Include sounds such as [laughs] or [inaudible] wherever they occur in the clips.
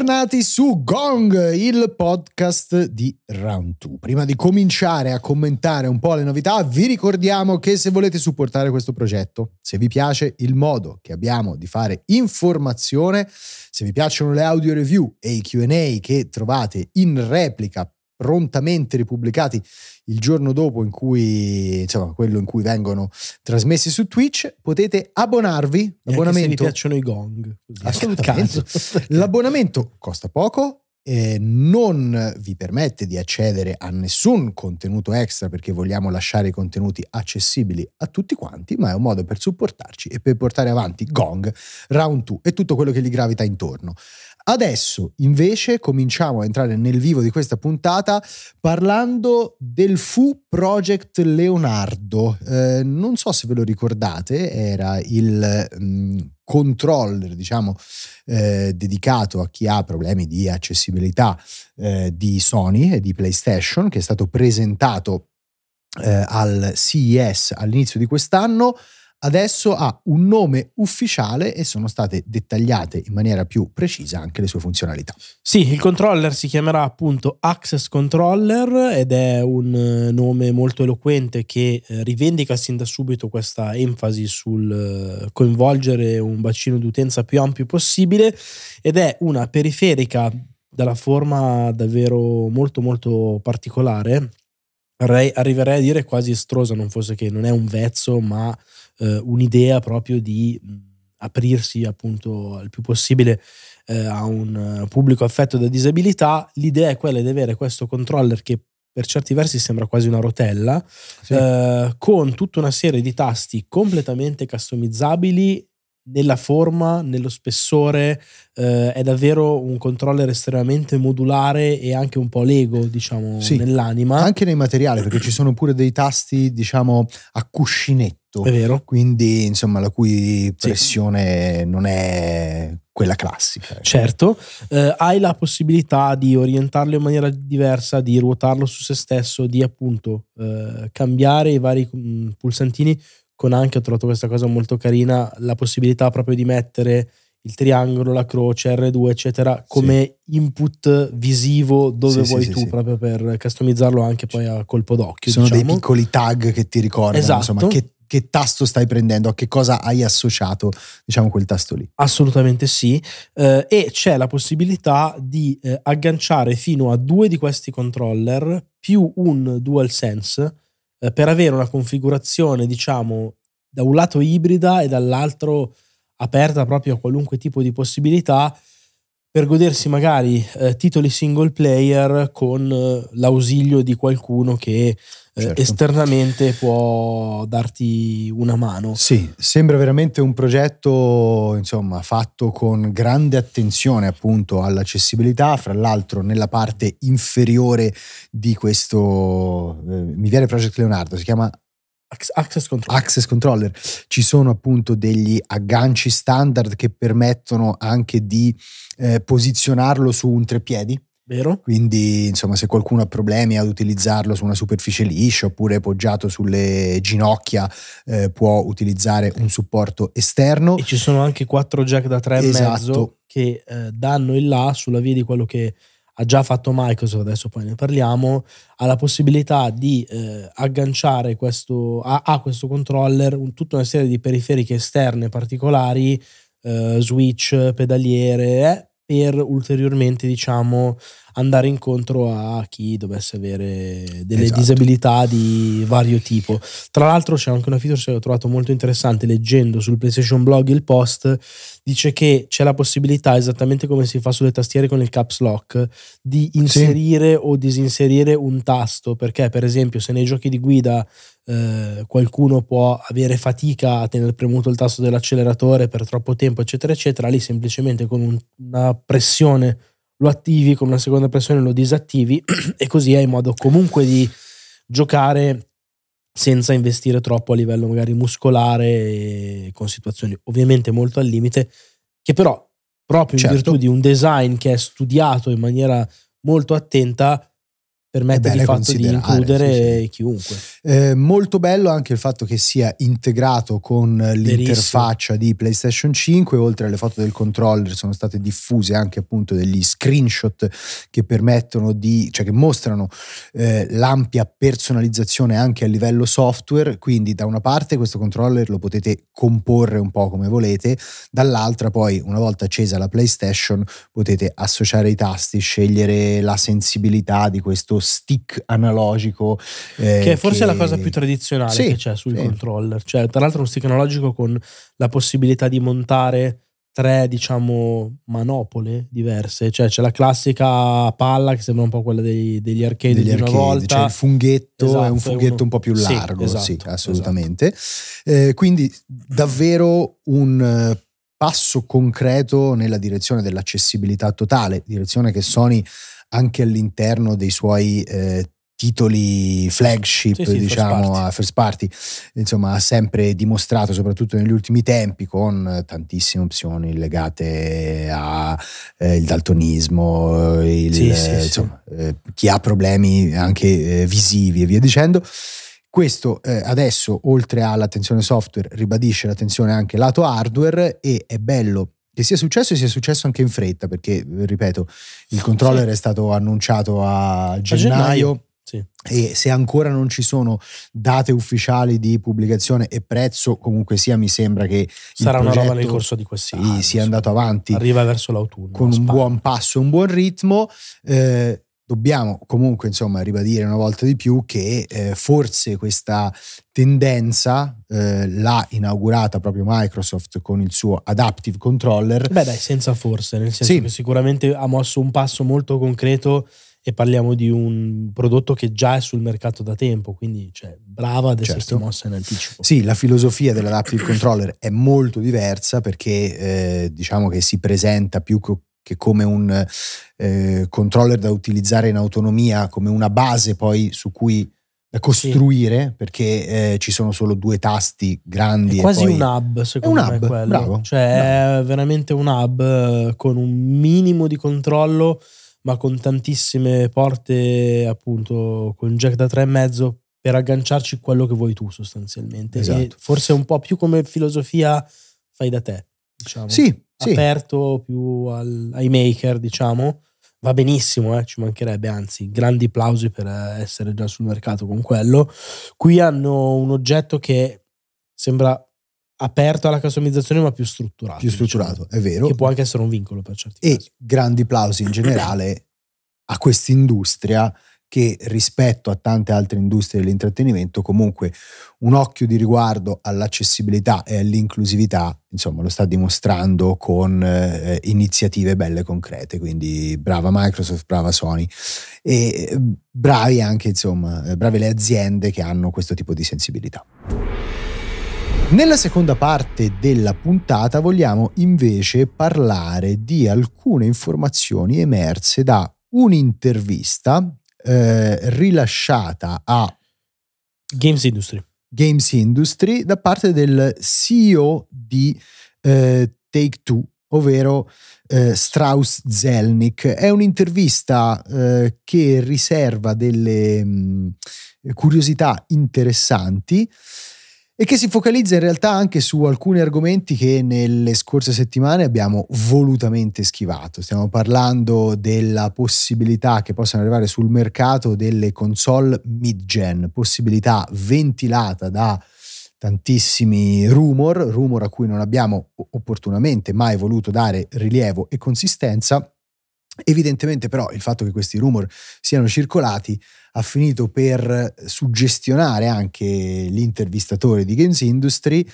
Bentornati su Gong, il podcast di Round 2. Prima di cominciare a commentare un po' le novità, vi ricordiamo che se volete supportare questo progetto, se vi piace il modo che abbiamo di fare informazione, se vi piacciono le audio review e i QA che trovate in replica prontamente ripubblicati il giorno dopo in cui insomma quello in cui vengono trasmessi su Twitch potete abbonarvi. L'abbonamento vi piacciono i gong assolutamente. L'abbonamento costa poco eh, non vi permette di accedere a nessun contenuto extra perché vogliamo lasciare i contenuti accessibili a tutti quanti, ma è un modo per supportarci e per portare avanti Gong, Round 2 e tutto quello che gli gravita intorno. Adesso invece cominciamo a entrare nel vivo di questa puntata parlando del Fu Project Leonardo. Eh, non so se ve lo ricordate, era il mh, mm, controller, diciamo, eh, dedicato a chi ha problemi di accessibilità eh, di Sony e di PlayStation, che è stato presentato eh, al CES all'inizio di quest'anno adesso ha un nome ufficiale e sono state dettagliate in maniera più precisa anche le sue funzionalità. Sì, il controller si chiamerà appunto Access Controller ed è un eh, nome molto eloquente che eh, rivendica sin da subito questa enfasi sul eh, coinvolgere un bacino d'utenza più ampio possibile ed è una periferica dalla forma davvero molto molto particolare arriverei a dire quasi estrosa, non fosse che non è un vezzo, ma eh, un'idea proprio di mh, aprirsi appunto al più possibile eh, a un pubblico affetto da disabilità. L'idea è quella di avere questo controller che per certi versi sembra quasi una rotella, sì. eh, con tutta una serie di tasti completamente customizzabili nella forma, nello spessore, eh, è davvero un controller estremamente modulare e anche un po' Lego, diciamo, sì, nell'anima. Anche nei materiali, perché ci sono pure dei tasti, diciamo, a cuscinetto. È vero. Quindi, insomma, la cui pressione sì. non è quella classica. Ecco. Certo, eh, hai la possibilità di orientarlo in maniera diversa, di ruotarlo su se stesso, di appunto eh, cambiare i vari mm, pulsantini con anche, ho trovato questa cosa molto carina, la possibilità proprio di mettere il triangolo, la croce, R2, eccetera, come sì. input visivo dove sì, vuoi sì, tu, proprio per customizzarlo anche poi a colpo d'occhio. Sono diciamo. dei piccoli tag che ti ricordano, esatto. insomma, che, che, tasto stai prendendo, a che cosa hai associato, diciamo, quel tasto lì. Assolutamente sì. Eh, e c'è la possibilità di eh, agganciare fino a due di questi controller più un DualSense eh, per avere una configurazione, diciamo, da un lato ibrida e dall'altro aperta proprio a qualunque tipo di possibilità per godersi magari eh, titoli single player con eh, l'ausilio di qualcuno che certo. esternamente può darti una mano. Sì, sembra veramente un progetto insomma fatto con grande attenzione appunto all'accessibilità, fra l'altro nella parte inferiore di questo eh, mi viene Project Leonardo, si chiama Access controller. Access controller. Ci sono appunto degli agganci standard che permettono anche di eh, posizionarlo su un treppiedi. Vero. Quindi, insomma, se qualcuno ha problemi ad utilizzarlo su una superficie liscia oppure poggiato sulle ginocchia, eh, può utilizzare un supporto esterno. E ci sono anche quattro jack da 3,5 esatto. che eh, danno il là sulla via di quello che ha già fatto Microsoft, adesso poi ne parliamo, ha la possibilità di eh, agganciare questo, a, a, questo controller un, tutta una serie di periferiche esterne particolari, eh, switch, pedaliere, eh, per ulteriormente, diciamo, andare incontro a chi dovesse avere delle esatto. disabilità di vario tipo. Tra l'altro c'è anche una feature che ho trovato molto interessante leggendo sul PlayStation Blog il post, dice che c'è la possibilità, esattamente come si fa sulle tastiere con il caps lock, di inserire sì. o disinserire un tasto, perché per esempio se nei giochi di guida eh, qualcuno può avere fatica a tenere premuto il tasto dell'acceleratore per troppo tempo, eccetera, eccetera, lì semplicemente con un, una pressione lo attivi, con una seconda pressione lo disattivi [clears throat] e così hai modo comunque di giocare senza investire troppo a livello magari muscolare e con situazioni ovviamente molto al limite, che però proprio certo. in virtù di un design che è studiato in maniera molto attenta permette di fatto di includere sì, sì. chiunque. Eh, molto bello anche il fatto che sia integrato con l'interfaccia di PlayStation 5, oltre alle foto del controller sono state diffuse anche appunto degli screenshot che permettono di, cioè che mostrano eh, l'ampia personalizzazione anche a livello software, quindi da una parte questo controller lo potete comporre un po' come volete, dall'altra poi una volta accesa la PlayStation potete associare i tasti, scegliere la sensibilità di questo stick analogico. Eh, che è forse che... la cosa più tradizionale sì, che c'è sul sì. controller. Cioè, tra l'altro, uno stick analogico con la possibilità di montare tre, diciamo, manopole diverse. Cioè, c'è la classica palla che sembra un po' quella dei, degli arcade degli di una arcade. volta. C'è il funghetto, esatto, è un esatto, funghetto uno... un po' più largo, sì, esatto, sì assolutamente. Esatto. Eh, quindi, davvero un passo concreto nella direzione dell'accessibilità totale, direzione che Sony anche all'interno dei suoi eh, titoli flagship, sì, sì, diciamo, first a first party, insomma, ha sempre dimostrato, soprattutto negli ultimi tempi, con tantissime opzioni legate al eh, daltonismo, il, sì, insomma, eh, chi ha problemi anche eh, visivi e via dicendo. Questo eh, adesso, oltre all'attenzione software, ribadisce l'attenzione anche lato hardware e è bello che sia successo e sia successo anche in fretta, perché, ripeto, il controller sì. è stato annunciato a gennaio. A gennaio. Sì. E se ancora non ci sono date ufficiali di pubblicazione e prezzo, comunque sia, mi sembra che sarà una roba nel corso di quest'anno. Sì, sia andato avanti. Arriva verso l'autunno. Con un buon passo, un buon ritmo. Eh, dobbiamo comunque insomma ribadire una volta di più che eh, forse questa tendenza eh, l'ha inaugurata proprio Microsoft con il suo Adaptive Controller. Beh dai, senza forse, nel senso sì. che sicuramente ha mosso un passo molto concreto e parliamo di un prodotto che già è sul mercato da tempo, quindi cioè, brava ad essersi certo. mossa in anticipo. Sì, la filosofia dell'Adaptive Controller è molto diversa perché eh, diciamo che si presenta più che come un eh, controller da utilizzare in autonomia, come una base poi su cui da costruire sì. perché eh, ci sono solo due tasti grandi. È quasi poi... un hub, secondo un me. Hub, quello. Bravo, cioè, bravo. è veramente un hub eh, con un minimo di controllo, ma con tantissime porte, appunto, con jack da 3,5 per agganciarci quello che vuoi tu, sostanzialmente. Esatto. Forse un po' più come filosofia fai da te, diciamo. Sì, aperto più al, ai maker, diciamo. Va benissimo, eh, ci mancherebbe, anzi, grandi plausi per essere già sul mercato con quello. Qui hanno un oggetto che sembra aperto alla customizzazione ma più strutturato. Più strutturato, diciamo, è vero. Che può anche essere un vincolo per certi e casi. E grandi plausi in generale a questa industria che rispetto a tante altre industrie dell'intrattenimento comunque un occhio di riguardo all'accessibilità e all'inclusività insomma lo sta dimostrando con eh, iniziative belle concrete. Quindi brava Microsoft brava Sony. E bravi anche insomma brave le aziende che hanno questo tipo di sensibilità. Nella seconda parte della puntata vogliamo invece parlare di alcune informazioni emerse da un'intervista eh, rilasciata a Games Industry. Games Industry da parte del CEO di eh, Take Two, ovvero eh, Strauss Zelnick. È un'intervista eh, che riserva delle mh, curiosità interessanti e che si focalizza in realtà anche su alcuni argomenti che nelle scorse settimane abbiamo volutamente schivato. Stiamo parlando della possibilità che possano arrivare sul mercato delle console mid-gen, possibilità ventilata da tantissimi rumor, rumor a cui non abbiamo opportunamente mai voluto dare rilievo e consistenza. Evidentemente però il fatto che questi rumor siano circolati ha finito per suggestionare anche gli intervistatori di Games Industry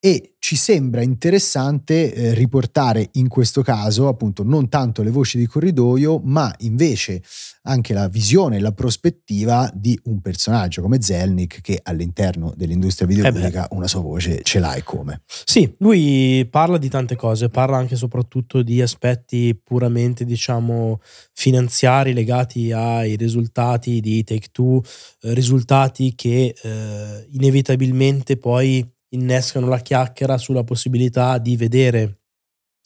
e ci sembra interessante eh, riportare in questo caso appunto non tanto le voci di corridoio ma invece anche la visione la prospettiva di un personaggio come Zelnick che all'interno dell'industria videoludica eh una sua voce ce l'ha e come. Sì, lui parla di tante cose, parla anche e soprattutto di aspetti puramente diciamo finanziari legati ai risultati di Take Two, eh, risultati che eh, inevitabilmente poi innescano la chiacchiera sulla possibilità di vedere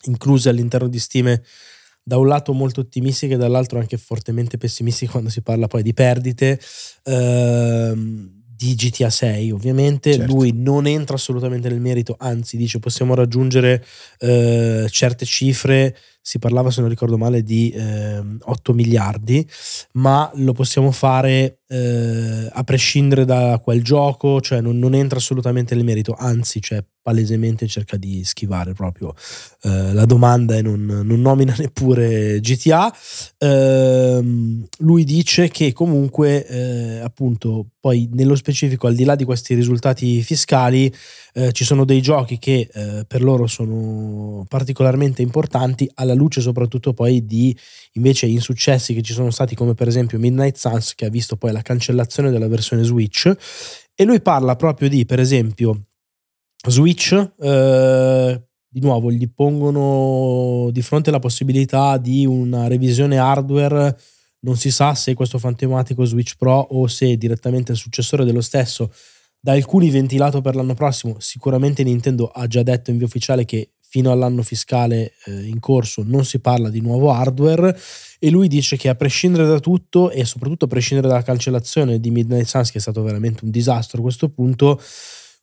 incluse all'interno di Steam da un lato molto ottimistiche e dall'altro anche fortemente pessimistiche quando si parla poi di perdite. Ehm, di GTA 6 ovviamente certo. lui non entra assolutamente nel merito anzi dice possiamo raggiungere eh, certe cifre si parlava se non ricordo male di eh, 8 miliardi ma lo possiamo fare eh, a prescindere da quel gioco cioè non, non, entra assolutamente nel merito anzi cioè palesemente cerca di schivare proprio eh, la domanda e non, non, nomina [laughs] neppure GTA. Eh, lui dice che comunque, eh, appunto, poi nello specifico, al di là di questi risultati fiscali, eh, ci sono dei giochi che eh, per loro sono particolarmente importanti, alla luce soprattutto poi di invece insuccessi che ci sono stati, come per esempio Midnight Suns, che ha visto poi la cancellazione della versione Switch. E lui parla proprio di, per esempio, Switch, eh, di nuovo, gli pongono di fronte la possibilità di una revisione hardware. Non si sa se questo fantomatico Switch Pro o se direttamente il successore dello stesso, da alcuni ventilato per l'anno prossimo. Sicuramente Nintendo ha già detto in via ufficiale che fino all'anno fiscale eh, in corso non si parla di nuovo hardware e lui dice che a prescindere da tutto e soprattutto a prescindere dalla cancellazione di Midnight Suns che è stato veramente un disastro a questo punto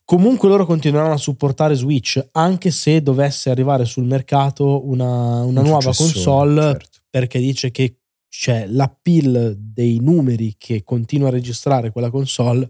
Comunque loro continueranno a supportare Switch anche se dovesse arrivare sul mercato una, una un nuova console certo. perché dice che c'è l'appeal dei numeri che continua a registrare quella console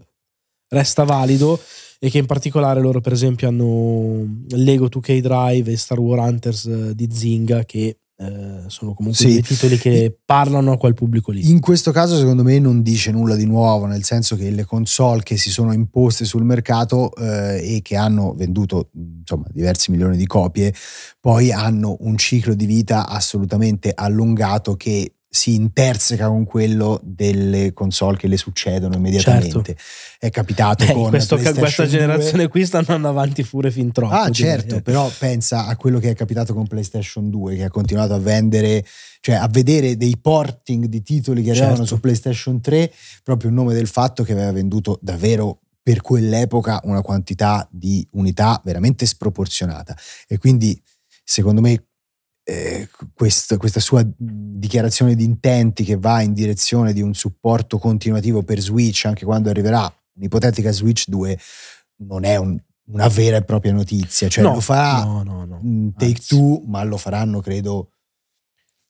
resta valido e che in particolare loro per esempio hanno Lego 2K Drive e Star Wars Hunters eh, di Zynga che eh, sono comunque sì. dei titoli che parlano a quel pubblico lì. In questo caso, secondo me, non dice nulla di nuovo, nel senso che le console che si sono imposte sul mercato eh, e che hanno venduto insomma diversi milioni di copie, poi hanno un ciclo di vita assolutamente allungato che si interseca con quello delle console che le succedono immediatamente. Certo. È capitato Beh, con questo, questa generazione 2. qui stanno andando avanti pure fin troppo. Ah, certo, però pensa a quello che è capitato con PlayStation 2 che ha continuato a vendere, cioè a vedere dei porting di titoli che arrivavano certo. su PlayStation 3 proprio in nome del fatto che aveva venduto davvero per quell'epoca una quantità di unità veramente sproporzionata e quindi secondo me eh, questo, questa sua dichiarazione di intenti che va in direzione di un supporto continuativo per Switch anche quando arriverà un'ipotetica Switch 2 non è un, una vera e propria notizia, cioè no, lo farà no, no, Take Two, ma lo faranno credo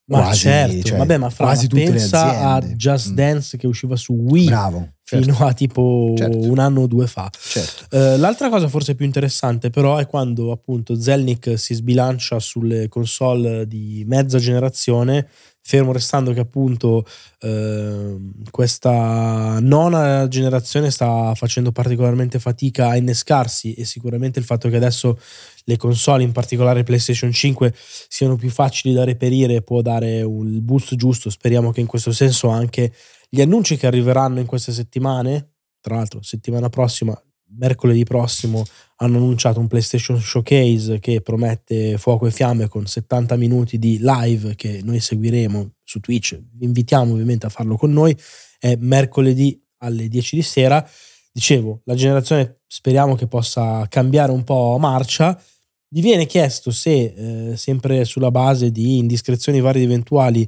ma quasi, certo, cioè, vabbè, ma fra, quasi tutte pensa a Just mm. Dance che usciva su Wii Bravo, certo. fino a tipo certo. un anno o due fa. Certo. Uh, l'altra cosa forse più interessante però è quando appunto Zelnick si sbilancia sulle console di mezza generazione fermo restando che appunto eh, questa nona generazione sta facendo particolarmente fatica a innescarsi e sicuramente il fatto che adesso le console, in particolare PlayStation 5, siano più facili da reperire può dare un boost giusto. Speriamo che in questo senso anche gli annunci che arriveranno in queste settimane, tra l'altro settimana prossima mercoledì prossimo hanno annunciato un PlayStation Showcase che promette fuoco e fiamme con 70 minuti di live che noi seguiremo su Twitch. Vi invitiamo ovviamente a farlo con noi. È mercoledì alle 10 di sera. Dicevo, la generazione speriamo che possa cambiare un po' marcia. Gli viene chiesto se, eh, sempre sulla base di indiscrezioni varie ed eventuali,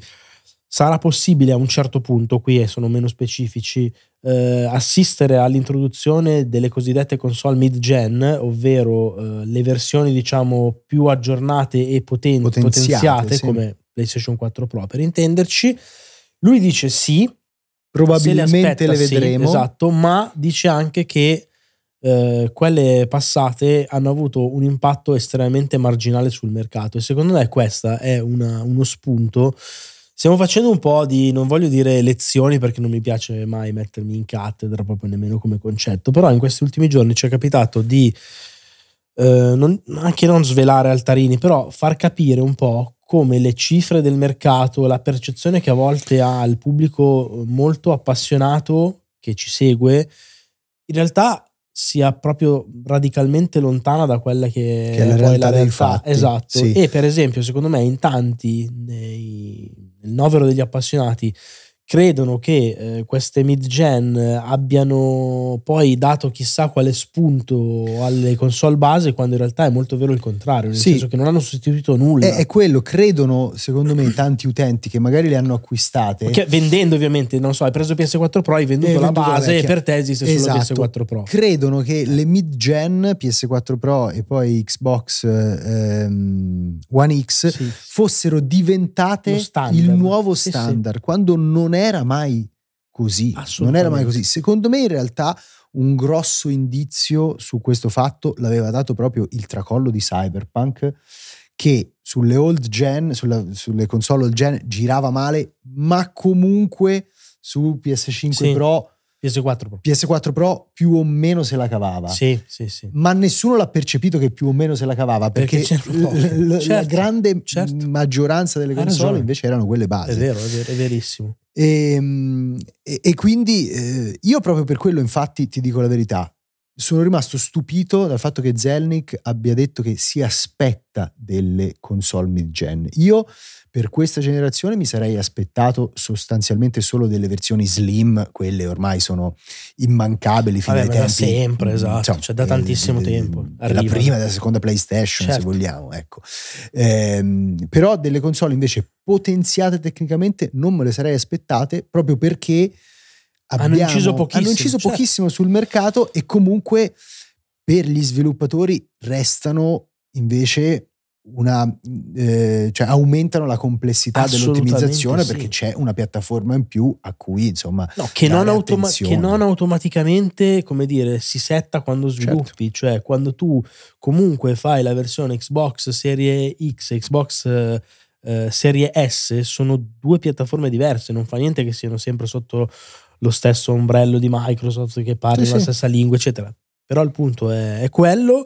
sarà possibile a un certo punto, qui sono meno specifici, eh, assistere all'introduzione delle cosiddette console mid-gen, ovvero eh, le versioni diciamo più aggiornate e poten- potenziate, potenziate sì. come PlayStation 4 Pro per intenderci. Lui dice sì, probabilmente le, aspetta, le vedremo. Sì, esatto, ma dice anche che eh, quelle passate hanno avuto un impatto estremamente marginale sul mercato e secondo me questa è una, uno spunto Stiamo facendo un po' di, non voglio dire lezioni perché non mi piace mai mettermi in cattedra proprio nemmeno come concetto, però in questi ultimi giorni ci è capitato di eh, non, anche non svelare altarini, però far capire un po' come le cifre del mercato, la percezione che a volte ha il pubblico molto appassionato che ci segue, in realtà sia proprio radicalmente lontana da quella che, che è la realtà, la realtà. Esatto. Sì. E per esempio, secondo me, in tanti nei, nel novero degli appassionati credono che eh, queste mid-gen abbiano poi dato chissà quale spunto alle console base, quando in realtà è molto vero il contrario, nel sì. senso che non hanno sostituito nulla. È, è, quello, credono, secondo me, tanti utenti che magari le hanno acquistate. Che, vendendo ovviamente, non so, hai preso PS4 Pro, hai venduto, la base e per te esiste esatto. solo PS4 Pro. Credono che le mid-gen, PS4 Pro e poi Xbox ehm, One X, sì. fossero diventate il nuovo standard, sì, quando non era mai così. Non era mai così. Secondo me, in realtà, un grosso indizio su questo fatto l'aveva dato proprio il tracollo di Cyberpunk, che sulle old gen, sulla, sulle console old gen girava male, ma comunque su PS5 sì. Pro PS4 Pro. PS4 Pro più o meno se la cavava. Sì, sì, sì. Ma nessuno l'ha percepito che più o meno se la cavava perché, perché l- l- certo, la grande certo. maggioranza delle console invece erano quelle base. È vero, è, vero, è verissimo. Ehm, e, e, quindi eh, io proprio per quello infatti ti dico la verità, sono rimasto stupito dal fatto che Zelnick abbia detto che si aspetta delle console mid-gen. Io per questa generazione mi sarei aspettato sostanzialmente solo delle versioni slim, quelle ormai sono immancabili fino Vabbè, ai tempi. Da sempre, esatto, insomma, cioè da tantissimo eh, tempo. La prima e della seconda PlayStation, certo. se vogliamo, ecco. Eh, però delle console invece potenziate tecnicamente non me le sarei aspettate proprio perché abbiamo, hanno inciso pochissimo, hanno inciso certo. pochissimo sul mercato e comunque per gli sviluppatori restano invece una, eh, cioè aumentano la complessità dell'ottimizzazione sì. perché c'è una piattaforma in più a cui insomma no, che, non automa- che, non automaticamente come dire si setta quando certo. sviluppi certo. cioè quando tu comunque fai la versione Xbox Serie X Xbox eh, Serie S sono due piattaforme diverse non fa niente che siano sempre sotto lo stesso ombrello di Microsoft che parli sì, la stessa lingua eccetera. Però il punto è, è quello.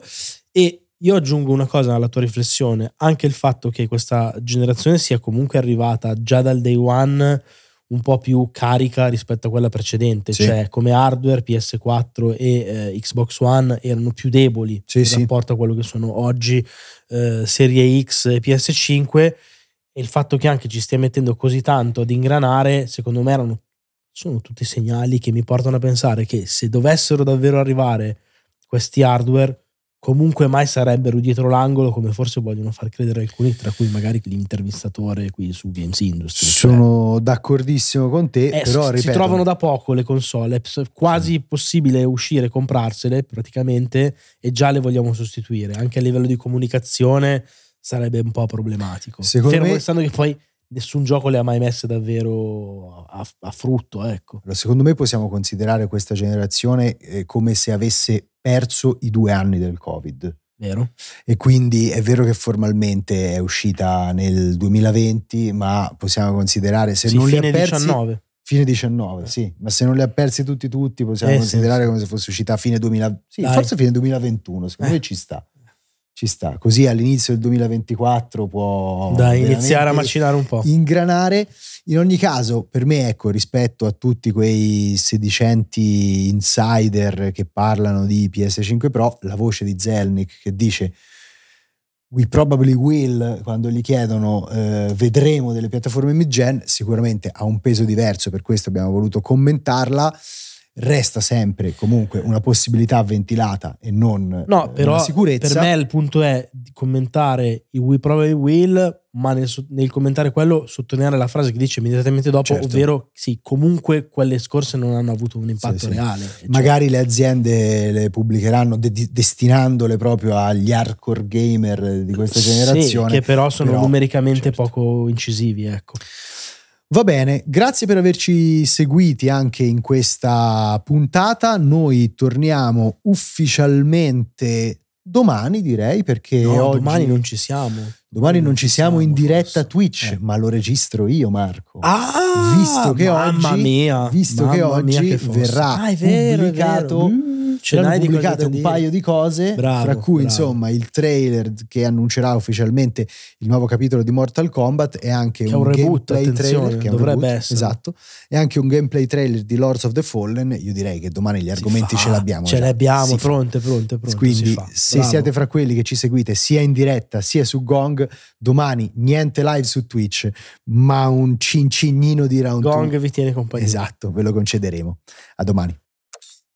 E io aggiungo una cosa alla tua riflessione, anche il fatto che questa generazione sia comunque arrivata già dal day one un po' più carica rispetto a quella precedente, sì. cioè come hardware PS4 e eh, Xbox One erano più deboli sì, in sì. rapporto a quello che sono oggi eh, Serie X e PS5 e il fatto che anche ci stia mettendo così tanto ad ingranare, secondo me erano, sono tutti segnali che mi portano a pensare che se dovessero davvero arrivare questi hardware comunque mai sarebbero dietro l'angolo come forse vogliono far credere alcuni, tra cui magari l'intervistatore qui su Games Industry. Cioè Sono cioè, d'accordissimo con te, eh, però si, ripeto, si trovano da poco le console, è quasi sì. possibile uscire e comprarsele praticamente e già le vogliamo sostituire, anche a livello di comunicazione sarebbe un po' problematico. Secondo Fermo me... restando che poi nessun gioco le ha mai messe davvero a, a frutto. Ecco. Secondo me possiamo considerare questa generazione eh, come se avesse perso i due anni del Covid. Vero. E quindi è vero che formalmente è uscita nel 2020, ma possiamo considerare se sì, non li ha persi... 19. Fine 19, sì, ma se non li ha persi tutti tutti possiamo eh, considerare sì, come se fosse uscita a fine 2000, sì, forse fine 2021, secondo eh. me ci sta ci sta. Così all'inizio del 2024 può da iniziare a macinare un po'. Ingranare. In ogni caso, per me, ecco, rispetto a tutti quei sedicenti insider che parlano di PS5 Pro, la voce di Zelnick che dice We probably will, quando gli chiedono eh, vedremo delle piattaforme mid-gen, sicuramente ha un peso diverso, per questo abbiamo voluto commentarla resta sempre comunque una possibilità ventilata e non no, eh, però una sicurezza. Per me il punto è di commentare i We Probably Will, ma nel, nel, commentare quello sottolineare la frase che dice immediatamente dopo, certo. ovvero sì, comunque quelle scorse non hanno avuto un impatto sì, reale. Sì. Cioè, Magari le aziende le pubblicheranno de- destinandole proprio agli hardcore gamer di questa generazione. Sì, che però sono però, numericamente certo. poco incisivi, ecco. Va bene, grazie per averci seguiti anche in questa puntata. Noi torniamo ufficialmente domani, direi, perché no, oggi... domani non ci siamo. Domani non, ci siamo, in diretta. Twitch, eh. ma lo registro io, Marco. Ah, visto che mamma oggi, mia, visto mamma che oggi che verrà ah, vero, pubblicato Ce n'hai pubblicate un paio di cose, Bravo, fra cui bravo. insomma il trailer che annuncerà ufficialmente il nuovo capitolo di Mortal Kombat e anche Che un, un reboot, gameplay trailer che dovrebbe reboot, essere. esatto, e anche un gameplay trailer di Lords of the Fallen. Io direi che domani gli argomenti ce l'abbiamo. Ce già. le abbiamo Si fa. pronte, pronte, pronte. Quindi, se Bravo. siete fra quelli che ci seguite sia in diretta sia su Gong, domani niente live su Twitch, ma un cincignino di round Gong two. vi tiene compagnia. Esatto, ve lo concederemo. A domani.